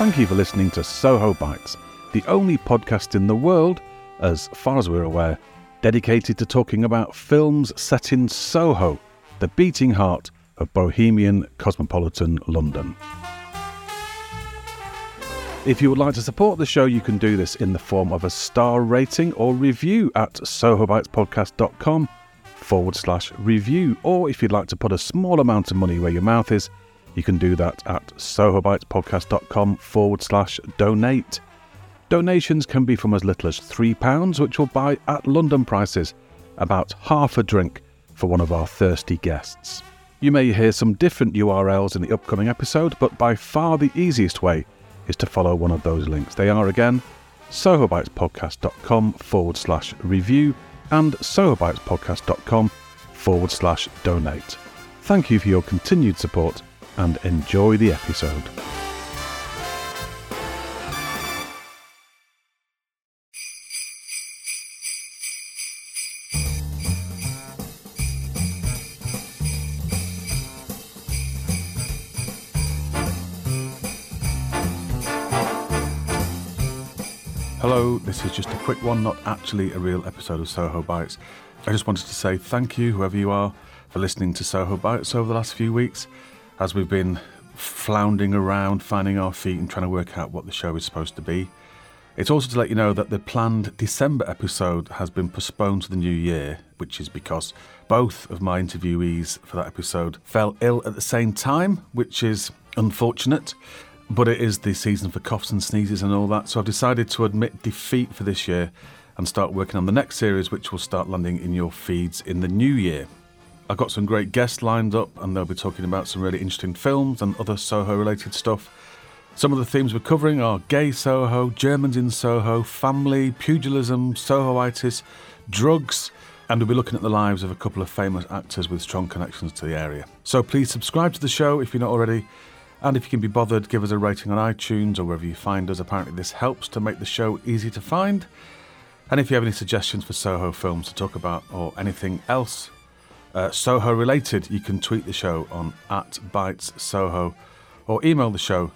Thank you for listening to Soho Bites, the only podcast in the world, as far as we're aware, dedicated to talking about films set in Soho, the beating heart of bohemian cosmopolitan London. If you would like to support the show, you can do this in the form of a star rating or review at sohobitespodcast.com forward slash review. Or if you'd like to put a small amount of money where your mouth is, you can do that at sohobitespodcast.com forward slash donate. Donations can be from as little as £3, which will buy at London prices about half a drink for one of our thirsty guests. You may hear some different URLs in the upcoming episode, but by far the easiest way is to follow one of those links. They are again sohobitespodcast.com forward slash review and sohobitespodcast.com forward slash donate. Thank you for your continued support and enjoy the episode. Hello, this is just a quick one, not actually a real episode of Soho Bites. I just wanted to say thank you, whoever you are, for listening to Soho Bites over the last few weeks as we've been floundering around, finding our feet, and trying to work out what the show is supposed to be. It's also to let you know that the planned December episode has been postponed to the new year, which is because both of my interviewees for that episode fell ill at the same time, which is unfortunate. But it is the season for coughs and sneezes and all that, so I've decided to admit defeat for this year and start working on the next series, which will start landing in your feeds in the new year. I've got some great guests lined up, and they'll be talking about some really interesting films and other Soho related stuff. Some of the themes we're covering are gay Soho, Germans in Soho, family, pugilism, Sohoitis, drugs, and we'll be looking at the lives of a couple of famous actors with strong connections to the area. So please subscribe to the show if you're not already. And if you can be bothered, give us a rating on iTunes or wherever you find us. Apparently, this helps to make the show easy to find. And if you have any suggestions for Soho films to talk about or anything else uh, Soho related, you can tweet the show on at Bites Soho or email the show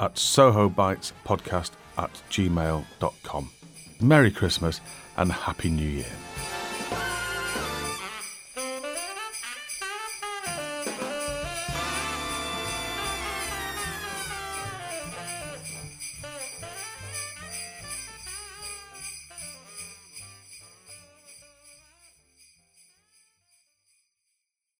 at sohobitespodcast at gmail.com. Merry Christmas and Happy New Year.